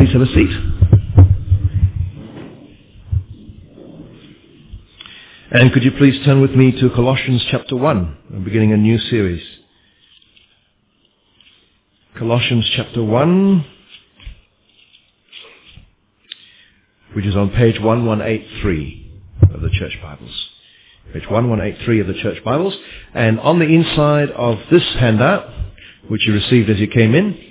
Please have a seat. And could you please turn with me to Colossians chapter 1? We're beginning a new series. Colossians chapter 1, which is on page 1183 of the Church Bibles. Page 1183 of the Church Bibles. And on the inside of this handout, which you received as you came in,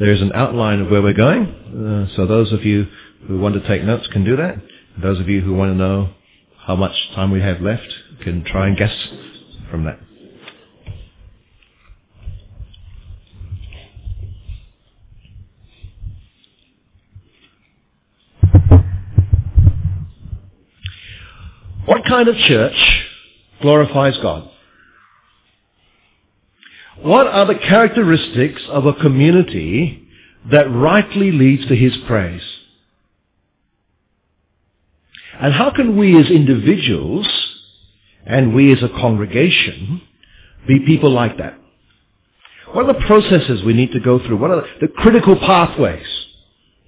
there is an outline of where we're going. Uh, so those of you who want to take notes can do that. Those of you who want to know how much time we have left can try and guess from that. What kind of church glorifies God? What are the characteristics of a community that rightly leads to His praise? And how can we as individuals and we as a congregation be people like that? What are the processes we need to go through? What are the critical pathways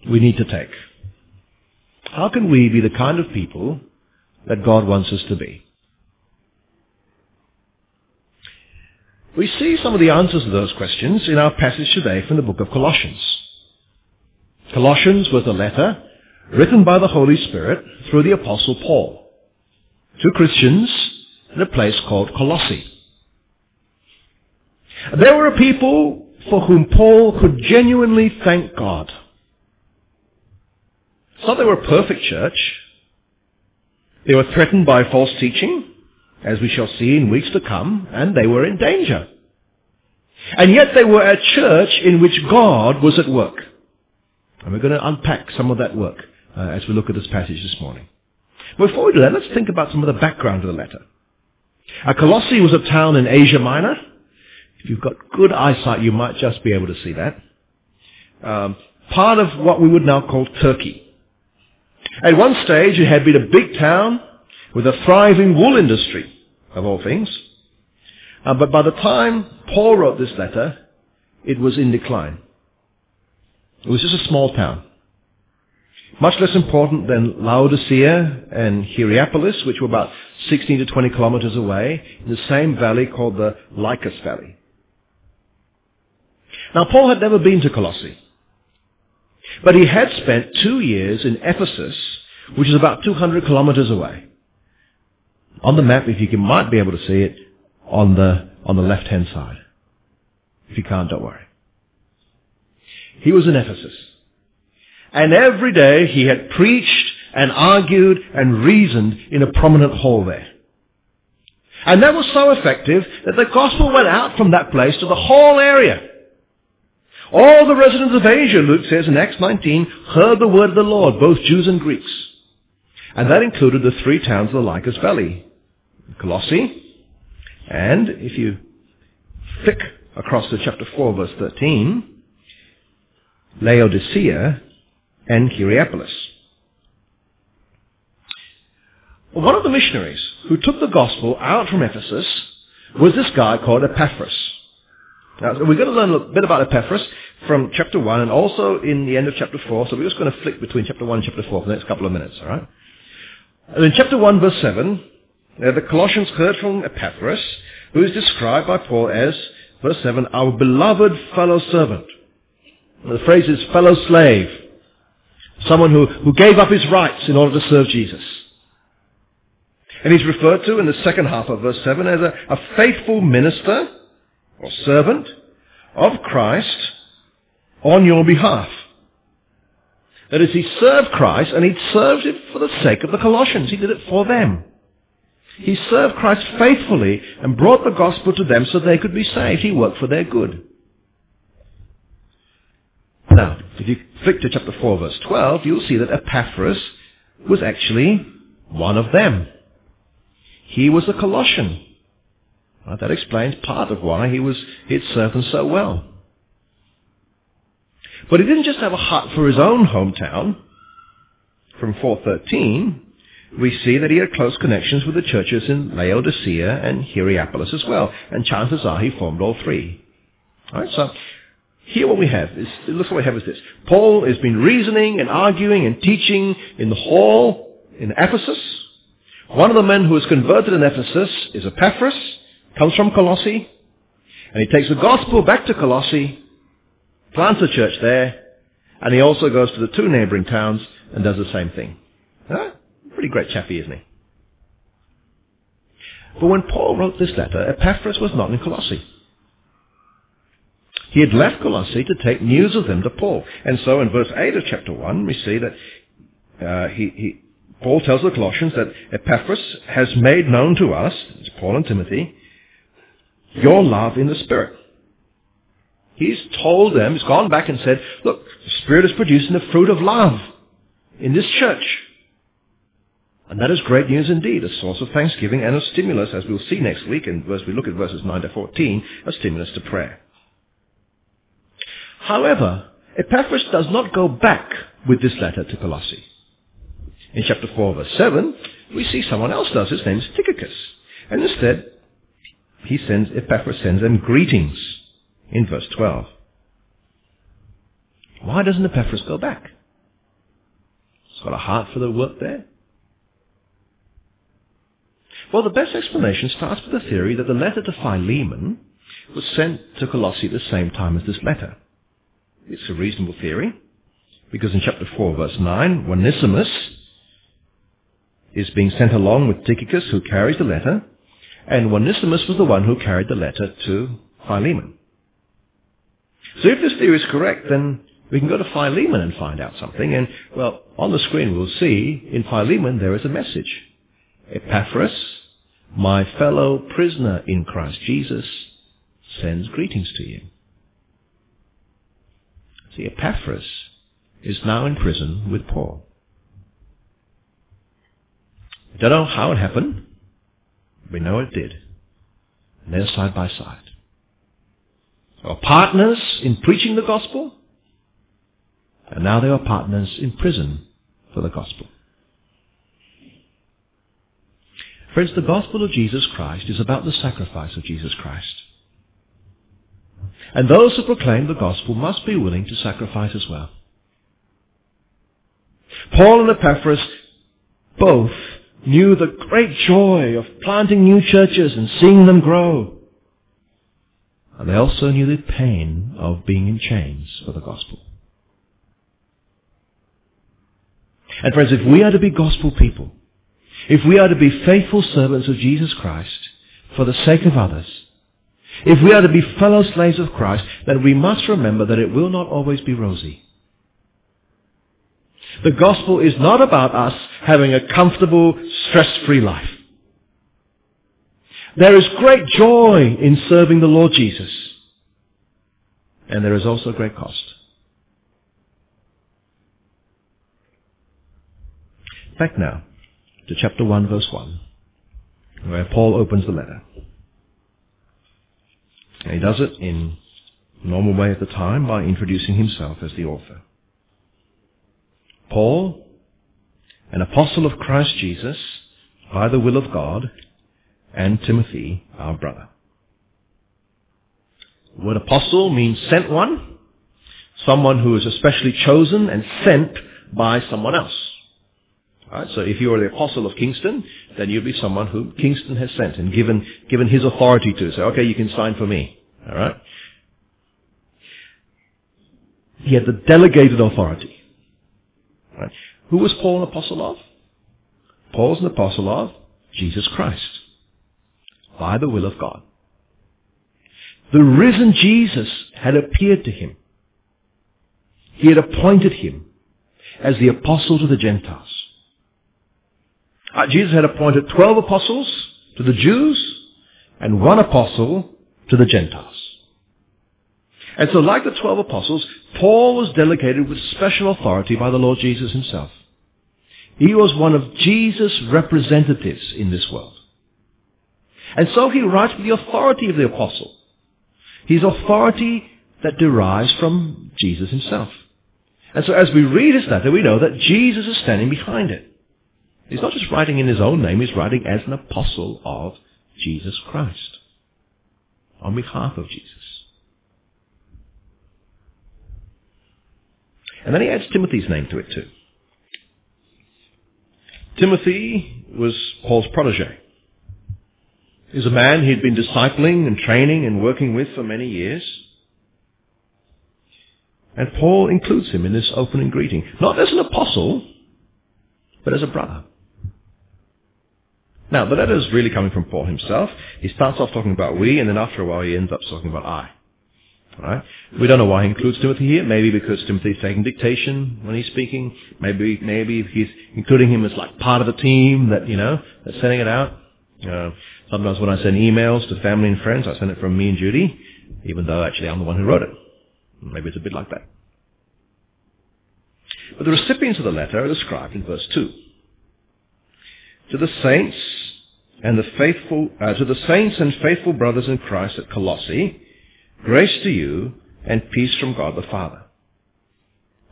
we need to take? How can we be the kind of people that God wants us to be? We see some of the answers to those questions in our passage today from the book of Colossians. Colossians was a letter written by the Holy Spirit through the Apostle Paul to Christians in a place called Colossae. There were a people for whom Paul could genuinely thank God. It's not they were a perfect church. They were threatened by false teaching as we shall see in weeks to come, and they were in danger. And yet they were a church in which God was at work. And we're going to unpack some of that work uh, as we look at this passage this morning. Before we do that, let's think about some of the background of the letter. Uh, Colossae was a town in Asia Minor. If you've got good eyesight, you might just be able to see that. Um, part of what we would now call Turkey. At one stage, it had been a big town with a thriving wool industry, of all things. Uh, but by the time Paul wrote this letter, it was in decline. It was just a small town. Much less important than Laodicea and Hierapolis, which were about 16 to 20 kilometers away, in the same valley called the Lycus Valley. Now, Paul had never been to Colossae. But he had spent two years in Ephesus, which is about 200 kilometers away. On the map, if you can, might be able to see it, on the, on the left-hand side. If you can't, don't worry. He was in Ephesus. And every day he had preached and argued and reasoned in a prominent hall there. And that was so effective that the gospel went out from that place to the whole area. All the residents of Asia, Luke says in Acts 19, heard the word of the Lord, both Jews and Greeks. And that included the three towns of the Lycus Valley. Colossae, and if you flick across to chapter 4, verse 13, Laodicea and Hierapolis. One of the missionaries who took the gospel out from Ephesus was this guy called Epaphras. Now, we're going to learn a bit about Epaphras from chapter 1 and also in the end of chapter 4, so we're just going to flick between chapter 1 and chapter 4 for the next couple of minutes, alright? And in chapter 1, verse 7, uh, the Colossians heard from Epaphras, who is described by Paul as, verse 7, our beloved fellow servant. The phrase is fellow slave. Someone who, who gave up his rights in order to serve Jesus. And he's referred to in the second half of verse 7 as a, a faithful minister or servant of Christ on your behalf. That is, he served Christ and he served it for the sake of the Colossians. He did it for them. He served Christ faithfully and brought the gospel to them so they could be saved. He worked for their good. Now, if you flick to chapter 4 verse 12, you'll see that Epaphras was actually one of them. He was a Colossian. That explains part of why he was he had served them so well. But he didn't just have a heart for his own hometown. From 413, we see that he had close connections with the churches in Laodicea and Hierapolis as well. And chances are he formed all three. All right, so here what we have is, look what we have is this. Paul has been reasoning and arguing and teaching in the hall in Ephesus. One of the men who is converted in Ephesus is Epaphras, comes from Colossae, and he takes the gospel back to Colossae, plants a church there, and he also goes to the two neighboring towns and does the same thing. Huh? Pretty great chappy, isn't he? But when Paul wrote this letter, Epaphras was not in Colossae. He had left Colossae to take news of them to Paul. And so in verse 8 of chapter 1, we see that uh, he, he, Paul tells the Colossians that Epaphras has made known to us, it's Paul and Timothy, your love in the Spirit. He's told them, he's gone back and said, look, the Spirit is producing the fruit of love in this church. And that is great news indeed, a source of thanksgiving and a stimulus, as we'll see next week, and as we look at verses 9 to 14, a stimulus to prayer. However, Epaphras does not go back with this letter to Colossae. In chapter 4, verse 7, we see someone else does. His name is Tychicus. And instead, he sends, Epaphras sends them greetings in verse 12. Why doesn't Epaphras go back? He's got a heart for the work there. Well, the best explanation starts with the theory that the letter to Philemon was sent to Colossae at the same time as this letter. It's a reasonable theory, because in chapter 4, verse 9, Onesimus is being sent along with Tychicus, who carries the letter, and Onesimus was the one who carried the letter to Philemon. So if this theory is correct, then we can go to Philemon and find out something. And, well, on the screen we'll see in Philemon there is a message. Epaphras, my fellow prisoner in Christ Jesus, sends greetings to you. See, Epaphras is now in prison with Paul. We don't know how it happened. We know it did. And they're side by side. They partners in preaching the gospel, and now they are partners in prison for the gospel. Friends, the gospel of Jesus Christ is about the sacrifice of Jesus Christ. And those who proclaim the gospel must be willing to sacrifice as well. Paul and Epaphras both knew the great joy of planting new churches and seeing them grow. And they also knew the pain of being in chains for the gospel. And friends, if we are to be gospel people, if we are to be faithful servants of Jesus Christ for the sake of others, if we are to be fellow slaves of Christ, then we must remember that it will not always be rosy. The gospel is not about us having a comfortable, stress-free life. There is great joy in serving the Lord Jesus. And there is also great cost. Back now to chapter 1 verse 1, where Paul opens the letter. And he does it in normal way at the time by introducing himself as the author. Paul, an apostle of Christ Jesus, by the will of God, and Timothy, our brother. The word apostle means sent one, someone who is especially chosen and sent by someone else. Right, so if you are the apostle of Kingston, then you'll be someone who Kingston has sent and given, given his authority to. Say, okay, you can sign for me. All right? He had the delegated authority. Right? Who was Paul an apostle of? Paul's an apostle of Jesus Christ by the will of God. The risen Jesus had appeared to him. He had appointed him as the apostle to the Gentiles. Uh, Jesus had appointed 12 apostles to the Jews and one apostle to the Gentiles. And so like the 12 apostles, Paul was delegated with special authority by the Lord Jesus himself. He was one of Jesus' representatives in this world. And so he writes with the authority of the apostle. His authority that derives from Jesus himself. And so as we read his letter, we know that Jesus is standing behind it. He's not just writing in his own name, he's writing as an apostle of Jesus Christ on behalf of Jesus. And then he adds Timothy's name to it too. Timothy was Paul's protege. He was a man he'd been discipling and training and working with for many years. And Paul includes him in this opening greeting, not as an apostle, but as a brother. Now, the letter is really coming from Paul himself. He starts off talking about we, and then after a while he ends up talking about I. Right? We don't know why he includes Timothy here. Maybe because Timothy's taking dictation when he's speaking. Maybe maybe he's including him as like part of the team that you know that's sending it out. Uh, sometimes when I send emails to family and friends, I send it from me and Judy, even though actually I'm the one who wrote it. Maybe it's a bit like that. But the recipients of the letter are described in verse two. To the saints and the faithful, uh, to the saints and faithful brothers in Christ at Colossae Grace to you and peace from God the Father.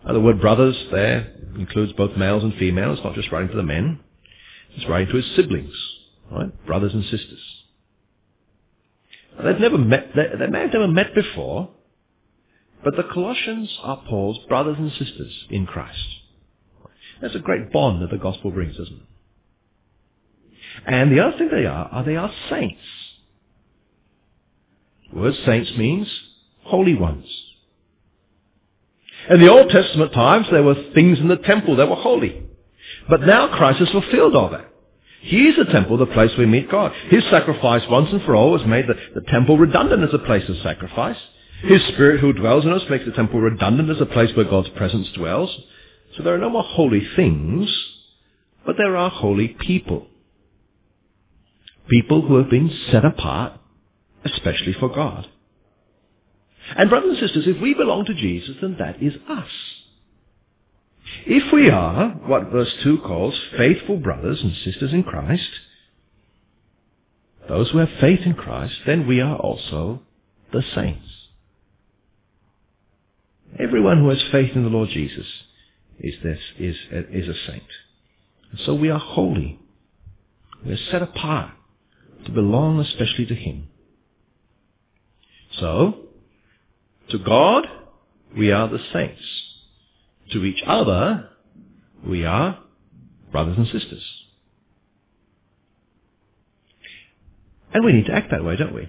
Now, the word brothers there includes both males and females, not just writing to the men. It's writing to his siblings, right? Brothers and sisters. They've never met, they, they may have never met before, but the Colossians are Paul's brothers and sisters in Christ. That's a great bond that the gospel brings, isn't it? And the other thing they are, are they are saints. The word saints means holy ones. In the Old Testament times, there were things in the temple that were holy. But now Christ has fulfilled all that. He is the temple, the place we meet God. His sacrifice once and for all has made the, the temple redundant as a place of sacrifice. His Spirit who dwells in us makes the temple redundant as a place where God's presence dwells. So there are no more holy things, but there are holy people. People who have been set apart especially for God. And brothers and sisters, if we belong to Jesus, then that is us. If we are what verse 2 calls faithful brothers and sisters in Christ, those who have faith in Christ, then we are also the saints. Everyone who has faith in the Lord Jesus is this is is a saint. And so we are holy. We are set apart to belong especially to Him. So, to God, we are the saints. To each other, we are brothers and sisters. And we need to act that way, don't we?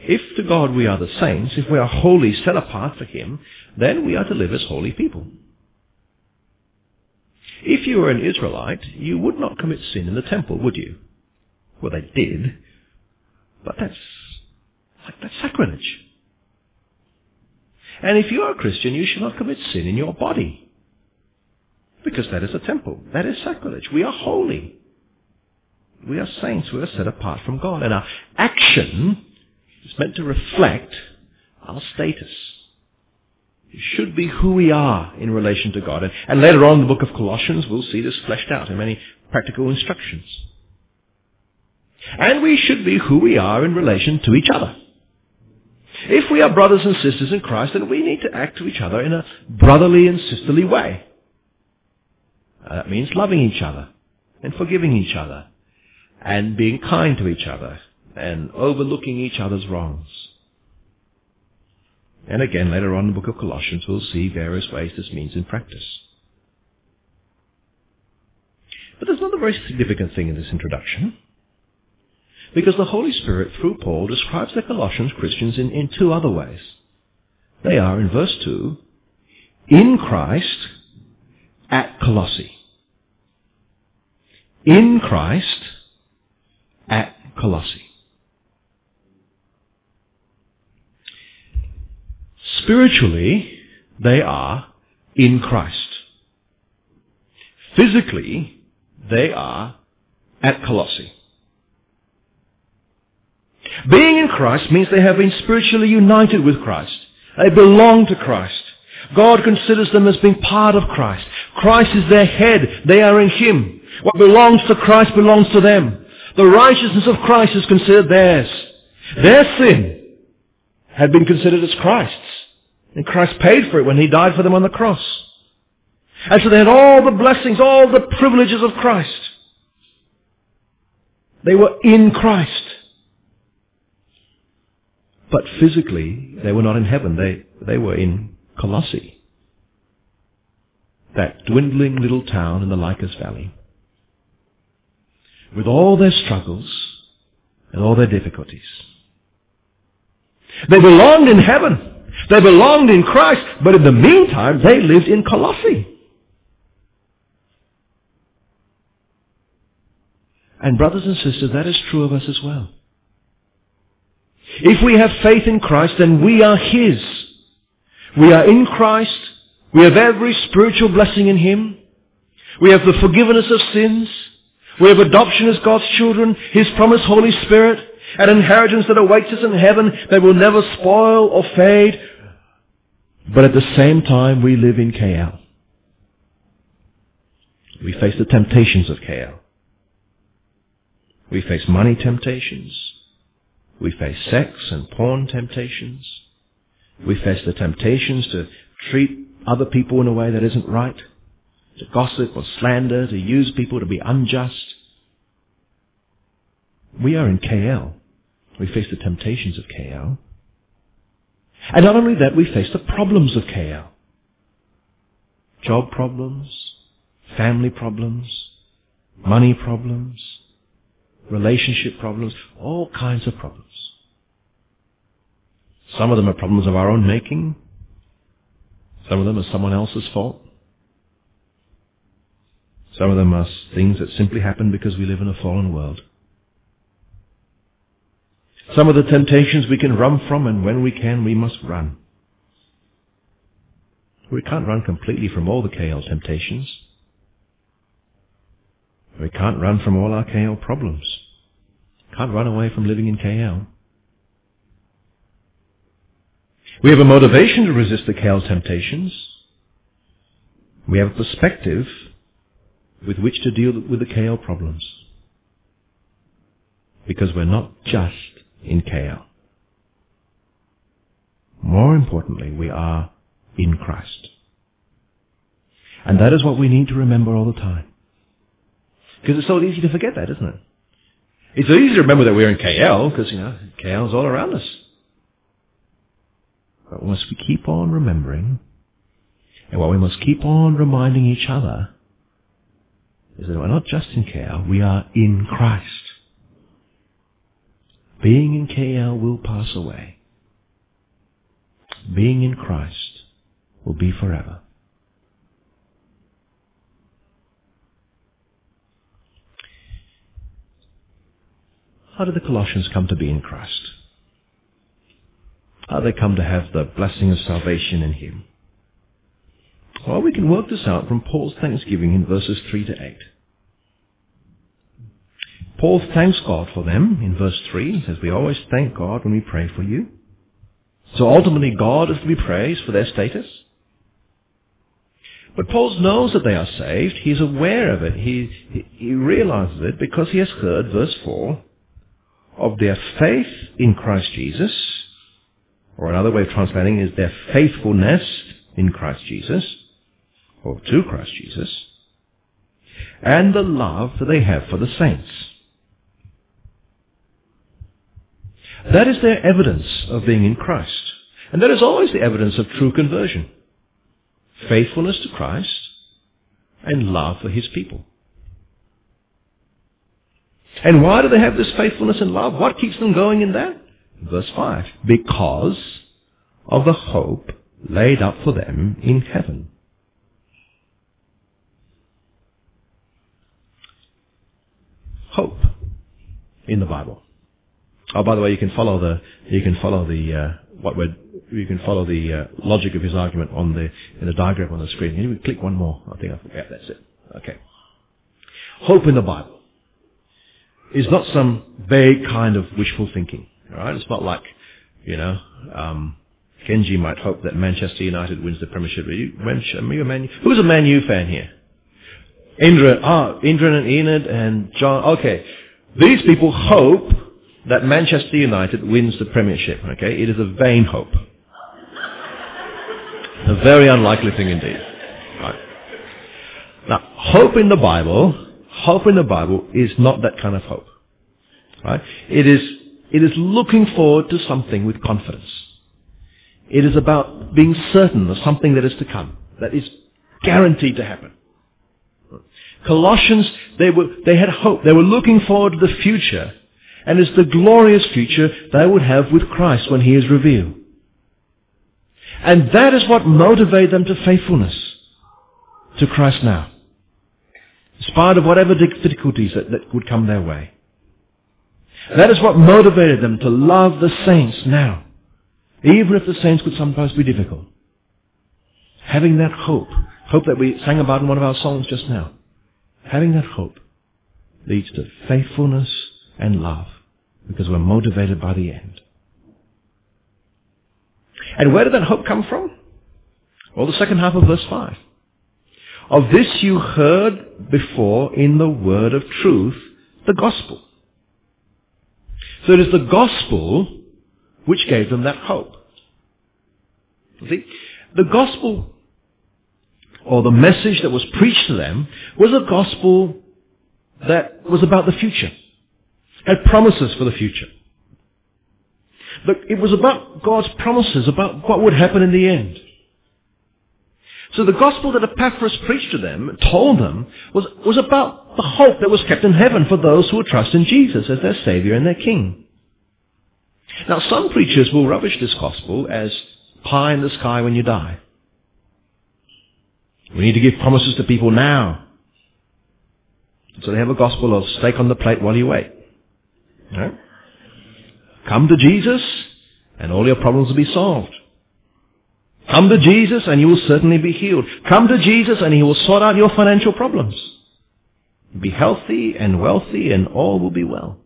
If to God we are the saints, if we are wholly set apart for Him, then we are to live as holy people. If you were an Israelite, you would not commit sin in the temple, would you? Well, they did, but that's like that's sacrilege. And if you are a Christian, you should not commit sin in your body. Because that is a temple. That is sacrilege. We are holy. We are saints. We are set apart from God. And our action is meant to reflect our status. It should be who we are in relation to God. And, and later on in the book of Colossians, we'll see this fleshed out in many practical instructions. And we should be who we are in relation to each other. If we are brothers and sisters in Christ, then we need to act to each other in a brotherly and sisterly way. Uh, that means loving each other and forgiving each other and being kind to each other and overlooking each other's wrongs. And again, later on in the book of Colossians, we'll see various ways this means in practice. But there's another very significant thing in this introduction. Because the Holy Spirit, through Paul, describes the Colossians Christians in, in two other ways. They are, in verse 2, in Christ at Colossae. In Christ at Colossae. Spiritually, they are in Christ. Physically, they are at Colossae. Being in Christ means they have been spiritually united with Christ. They belong to Christ. God considers them as being part of Christ. Christ is their head. They are in Him. What belongs to Christ belongs to them. The righteousness of Christ is considered theirs. Their sin had been considered as Christ's. And Christ paid for it when He died for them on the cross. And so they had all the blessings, all the privileges of Christ. They were in Christ. But physically, they were not in heaven. They, they were in Colossae. that dwindling little town in the Lycus Valley, with all their struggles and all their difficulties. They belonged in heaven. They belonged in Christ, but in the meantime, they lived in Colossae. And brothers and sisters, that is true of us as well. If we have faith in Christ, then we are His. We are in Christ. We have every spiritual blessing in Him. We have the forgiveness of sins. We have adoption as God's children, His promised Holy Spirit, an inheritance that awaits us in heaven that will never spoil or fade. But at the same time, we live in KL. We face the temptations of KL. We face money temptations. We face sex and porn temptations. We face the temptations to treat other people in a way that isn't right, to gossip or slander, to use people to be unjust. We are in KL. We face the temptations of KL. And not only that, we face the problems of KL. Job problems, family problems, money problems, relationship problems, all kinds of problems. Some of them are problems of our own making. Some of them are someone else's fault. Some of them are things that simply happen because we live in a fallen world. Some of the temptations we can run from, and when we can, we must run. We can't run completely from all the KL temptations. We can't run from all our KL problems. Can't run away from living in KL. We have a motivation to resist the KL temptations. We have a perspective with which to deal with the KL problems. Because we're not just in KL. More importantly, we are in Christ. And that is what we need to remember all the time. Because it's so easy to forget that, isn't it? It's easy to remember that we're in KL because, you know, KL is all around us. But we must keep on remembering, and what we must keep on reminding each other is that we're not just in KL, we are in Christ. Being in KL will pass away. Being in Christ will be forever. How did the Colossians come to be in Christ? How did they come to have the blessing of salvation in Him? Well, we can work this out from Paul's thanksgiving in verses 3 to 8. Paul thanks God for them in verse 3. He says, We always thank God when we pray for you. So ultimately, God is to be praised for their status. But Paul knows that they are saved. He's aware of it. He, he, he realizes it because he has heard, verse 4, of their faith in Christ Jesus, or another way of translating is their faithfulness in Christ Jesus, or to Christ Jesus, and the love that they have for the saints. That is their evidence of being in Christ. And that is always the evidence of true conversion. Faithfulness to Christ and love for his people. And why do they have this faithfulness and love? What keeps them going in that? Verse 5. Because of the hope laid up for them in heaven. Hope in the Bible. Oh, by the way, you can follow the you can follow the uh, what we you can follow the uh, logic of his argument on the in the diagram on the screen. Can you click one more? I think I forgot. That's it. Okay. Hope in the Bible is not some vague kind of wishful thinking. All right, it's not like you know um, Kenji might hope that Manchester United wins the Premiership. Are you, are you a Man U? Who's a Man U fan here? Indra, ah, Indra and Enid and John. Okay, these people hope that Manchester United wins the Premiership. Okay, it is a vain hope. a very unlikely thing indeed. Right. Now, hope in the Bible Hope in the Bible is not that kind of hope. Right? It is, it is looking forward to something with confidence. It is about being certain of something that is to come, that is Guaranteed to happen. Colossians, they, were, they had hope. They were looking forward to the future. And it's the glorious future they would have with Christ when He is revealed. And that is what motivated them to faithfulness to Christ now. In spite of whatever difficulties that, that would come their way. That is what motivated them to love the saints now. Even if the saints could sometimes be difficult. Having that hope, hope that we sang about in one of our songs just now. Having that hope leads to faithfulness and love because we're motivated by the end. And where did that hope come from? Well, the second half of verse 5. Of this you heard before in the word of truth, the gospel. So it is the gospel which gave them that hope. See, the gospel or the message that was preached to them was a gospel that was about the future, had promises for the future. But it was about God's promises, about what would happen in the end. So the gospel that Epaphras preached to them, told them, was, was about the hope that was kept in heaven for those who would trust in Jesus as their Savior and their King. Now some preachers will rubbish this gospel as pie in the sky when you die. We need to give promises to people now. So they have a gospel of steak on the plate while you wait. Come to Jesus and all your problems will be solved. Come to Jesus and you will certainly be healed. Come to Jesus and he will sort out your financial problems. Be healthy and wealthy and all will be well.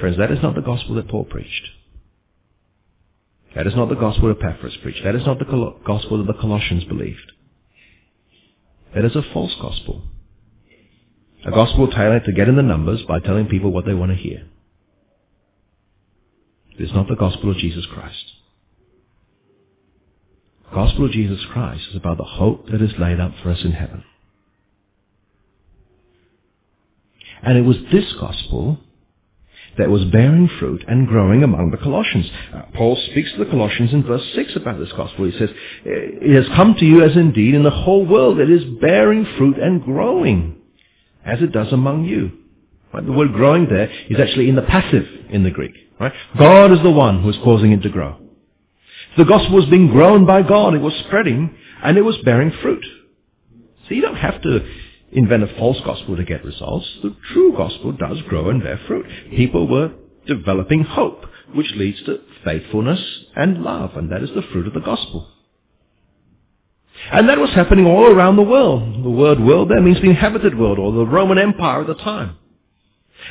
Friends, that is not the gospel that Paul preached. That is not the gospel that Epaphras preached. That is not the gospel that the Colossians believed. That is a false gospel. A gospel tailored to get in the numbers by telling people what they want to hear. It is not the gospel of Jesus Christ. The gospel of Jesus Christ is about the hope that is laid up for us in heaven. And it was this gospel that was bearing fruit and growing among the Colossians. Uh, Paul speaks to the Colossians in verse 6 about this gospel. He says, It has come to you as indeed in the whole world it is bearing fruit and growing, as it does among you. Right? The word growing there is actually in the passive in the Greek. Right? God is the one who is causing it to grow. The gospel was being grown by God. It was spreading and it was bearing fruit. So you don't have to invent a false gospel to get results. The true gospel does grow and bear fruit. People were developing hope, which leads to faithfulness and love, and that is the fruit of the gospel. And that was happening all around the world. The word world there means the inhabited world, or the Roman Empire at the time.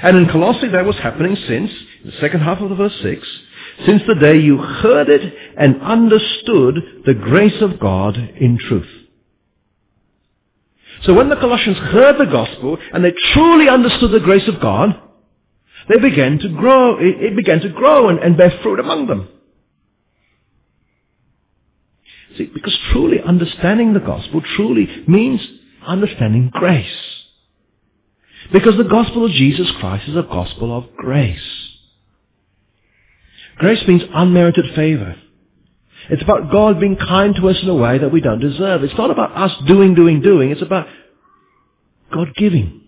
And in Colossae that was happening since, the second half of the verse 6, since the day you heard it and understood the grace of God in truth. So when the Colossians heard the gospel and they truly understood the grace of God, they began to grow, it, began to grow and, and bear fruit among them. See, because truly understanding the gospel truly means understanding grace. Because the gospel of Jesus Christ is a gospel of grace. Grace means unmerited favor. It's about God being kind to us in a way that we don't deserve. It's not about us doing, doing, doing. It's about God giving.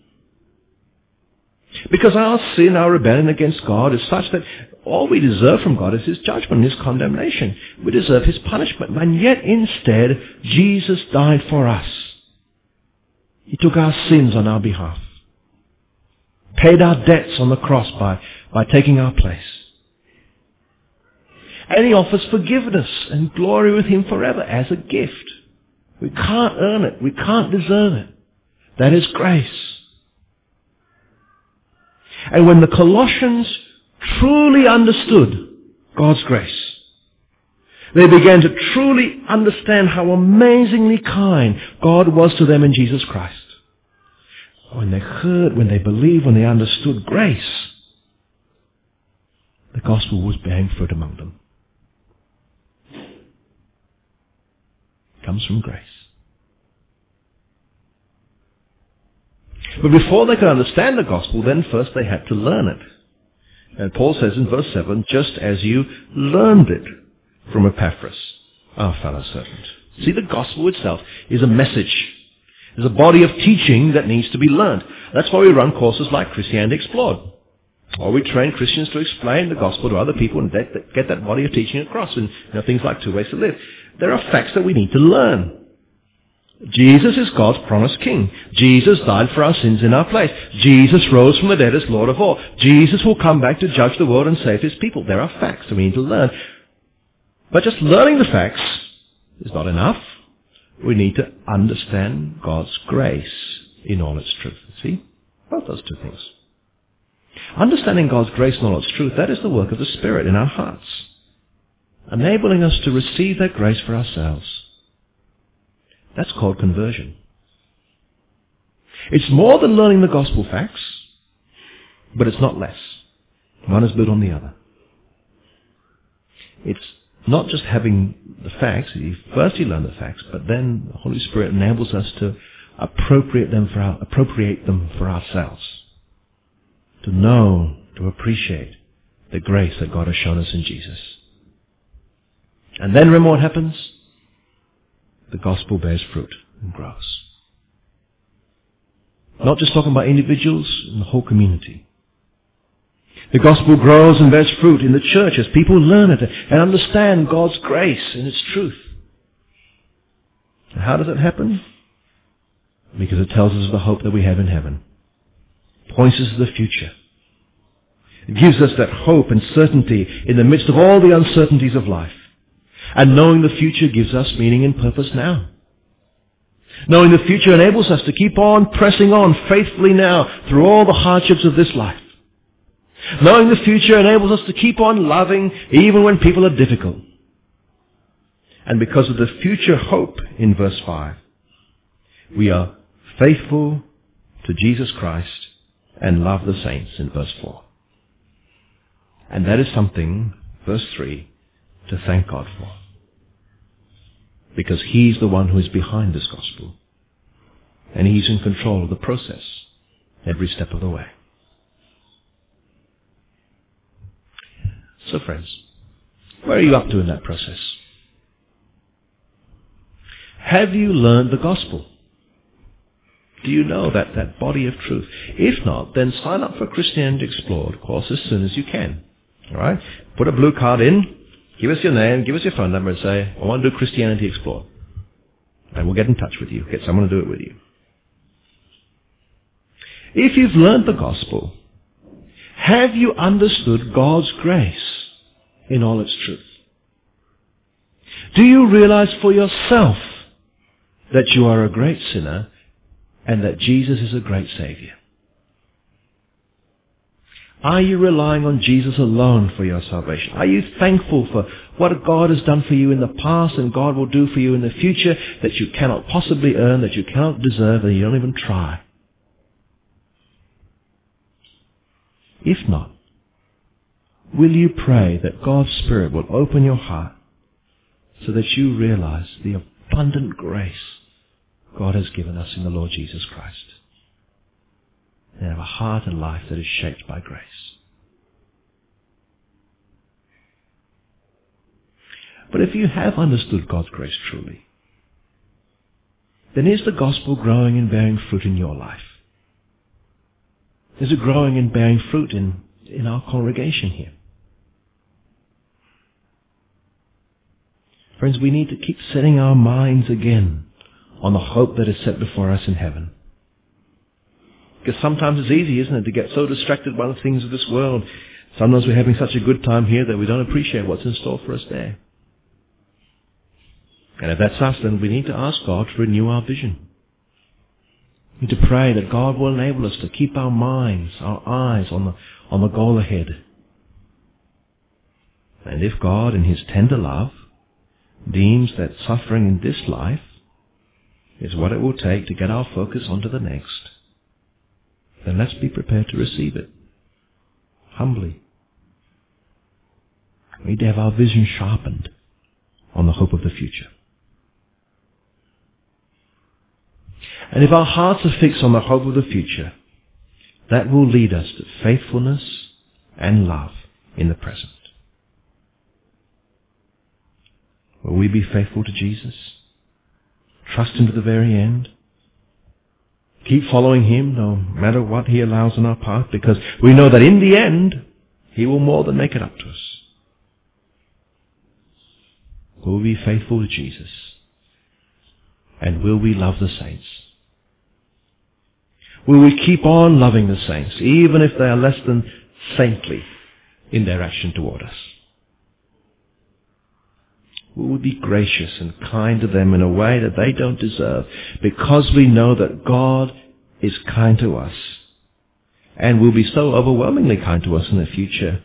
Because our sin, our rebellion against God is such that all we deserve from God is His judgment, His condemnation. We deserve His punishment. And yet instead, Jesus died for us. He took our sins on our behalf. Paid our debts on the cross by, by taking our place. And he offers forgiveness and glory with him forever as a gift. We can't earn it. We can't deserve it. That is grace. And when the Colossians truly understood God's grace, they began to truly understand how amazingly kind God was to them in Jesus Christ. When they heard, when they believed, when they understood grace, the gospel was bearing fruit among them. It comes from grace. But before they could understand the gospel, then first they had to learn it. And Paul says in verse 7, just as you learned it from Epaphras, our fellow servant. See, the gospel itself is a message. There's a body of teaching that needs to be learned. That's why we run courses like Christianity Explored. Or we train Christians to explain the gospel to other people and get that body of teaching across. And you know, things like two ways to live. There are facts that we need to learn. Jesus is God's promised king. Jesus died for our sins in our place. Jesus rose from the dead as Lord of all. Jesus will come back to judge the world and save his people. There are facts that we need to learn. But just learning the facts is not enough. We need to understand God's grace in all its truth. See? Both those two things. Understanding God's grace in all its truth, that is the work of the Spirit in our hearts. Enabling us to receive that grace for ourselves. That's called conversion. It's more than learning the gospel facts, but it's not less. One is built on the other. It's not just having the facts, first you learn the facts, but then the Holy Spirit enables us to appropriate them for our, appropriate them for ourselves. To know, to appreciate the grace that God has shown us in Jesus. And then remember what happens? The gospel bears fruit and grows. Not just talking about individuals, in the whole community. The gospel grows and bears fruit in the church as people learn it and understand God's grace and its truth. And how does it happen? Because it tells us of the hope that we have in heaven. Points us to the future. It gives us that hope and certainty in the midst of all the uncertainties of life. And knowing the future gives us meaning and purpose now. Knowing the future enables us to keep on pressing on faithfully now through all the hardships of this life. Knowing the future enables us to keep on loving even when people are difficult. And because of the future hope in verse 5, we are faithful to Jesus Christ and love the saints in verse 4. And that is something, verse 3, to thank God for. Because He's the one who is behind this gospel. And He's in control of the process every step of the way. So friends, where are you up to in that process? Have you learned the gospel? Do you know that, that body of truth? If not, then sign up for Christianity Explored course as soon as you can. Alright? Put a blue card in, give us your name, give us your phone number and say, I want to do Christianity Explored. And we'll get in touch with you, get someone to do it with you. If you've learned the gospel, have you understood God's grace in all its truth? Do you realize for yourself that you are a great sinner and that Jesus is a great Savior? Are you relying on Jesus alone for your salvation? Are you thankful for what God has done for you in the past and God will do for you in the future that you cannot possibly earn, that you cannot deserve, and you don't even try? If not, will you pray that God's Spirit will open your heart so that you realize the abundant grace God has given us in the Lord Jesus Christ? And have a heart and life that is shaped by grace. But if you have understood God's grace truly, then is the gospel growing and bearing fruit in your life? Is it growing and bearing fruit in, in our congregation here? Friends, we need to keep setting our minds again on the hope that is set before us in heaven. Because sometimes it's easy, isn't it, to get so distracted by the things of this world. Sometimes we're having such a good time here that we don't appreciate what's in store for us there. And if that's us, then we need to ask God to renew our vision. We need to pray that God will enable us to keep our minds, our eyes on the, on the goal ahead. And if God, in His tender love, deems that suffering in this life is what it will take to get our focus onto the next, then let's be prepared to receive it. Humbly. We need to have our vision sharpened on the hope of the future. And if our hearts are fixed on the hope of the future, that will lead us to faithfulness and love in the present. Will we be faithful to Jesus? Trust Him to the very end? Keep following Him no matter what He allows on our path because we know that in the end, He will more than make it up to us. Will we be faithful to Jesus? And will we love the saints? Will we keep on loving the saints, even if they are less than saintly in their action toward us? Will we be gracious and kind to them in a way that they don't deserve because we know that God is kind to us and will be so overwhelmingly kind to us in the future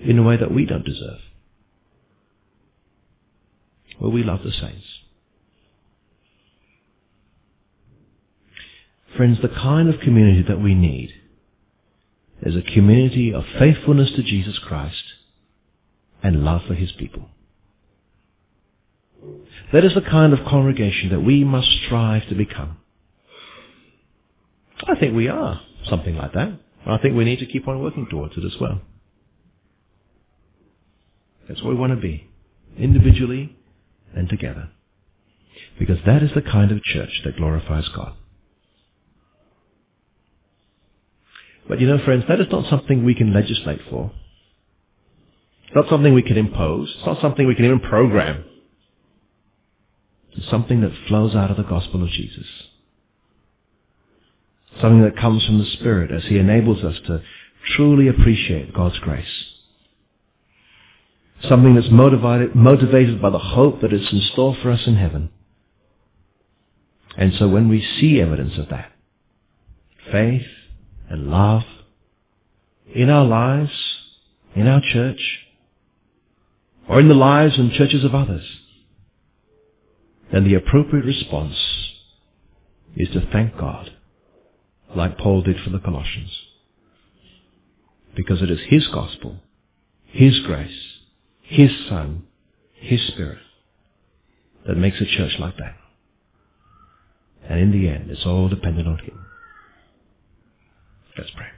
in a way that we don't deserve? Will we love the saints? Friends, the kind of community that we need is a community of faithfulness to Jesus Christ and love for his people. That is the kind of congregation that we must strive to become. I think we are something like that. I think we need to keep on working towards it as well. That's what we want to be, individually and together. Because that is the kind of church that glorifies God. But you know, friends, that is not something we can legislate for. It's not something we can impose. It's not something we can even program. It's something that flows out of the gospel of Jesus. Something that comes from the Spirit as He enables us to truly appreciate God's grace. Something that's motivated, motivated by the hope that is in store for us in heaven. And so when we see evidence of that, faith, and love in our lives, in our church, or in the lives and churches of others, then the appropriate response is to thank God, like Paul did for the Colossians. Because it is His gospel, His grace, His Son, His Spirit that makes a church like that. And in the end, it's all dependent on Him. Let's pray.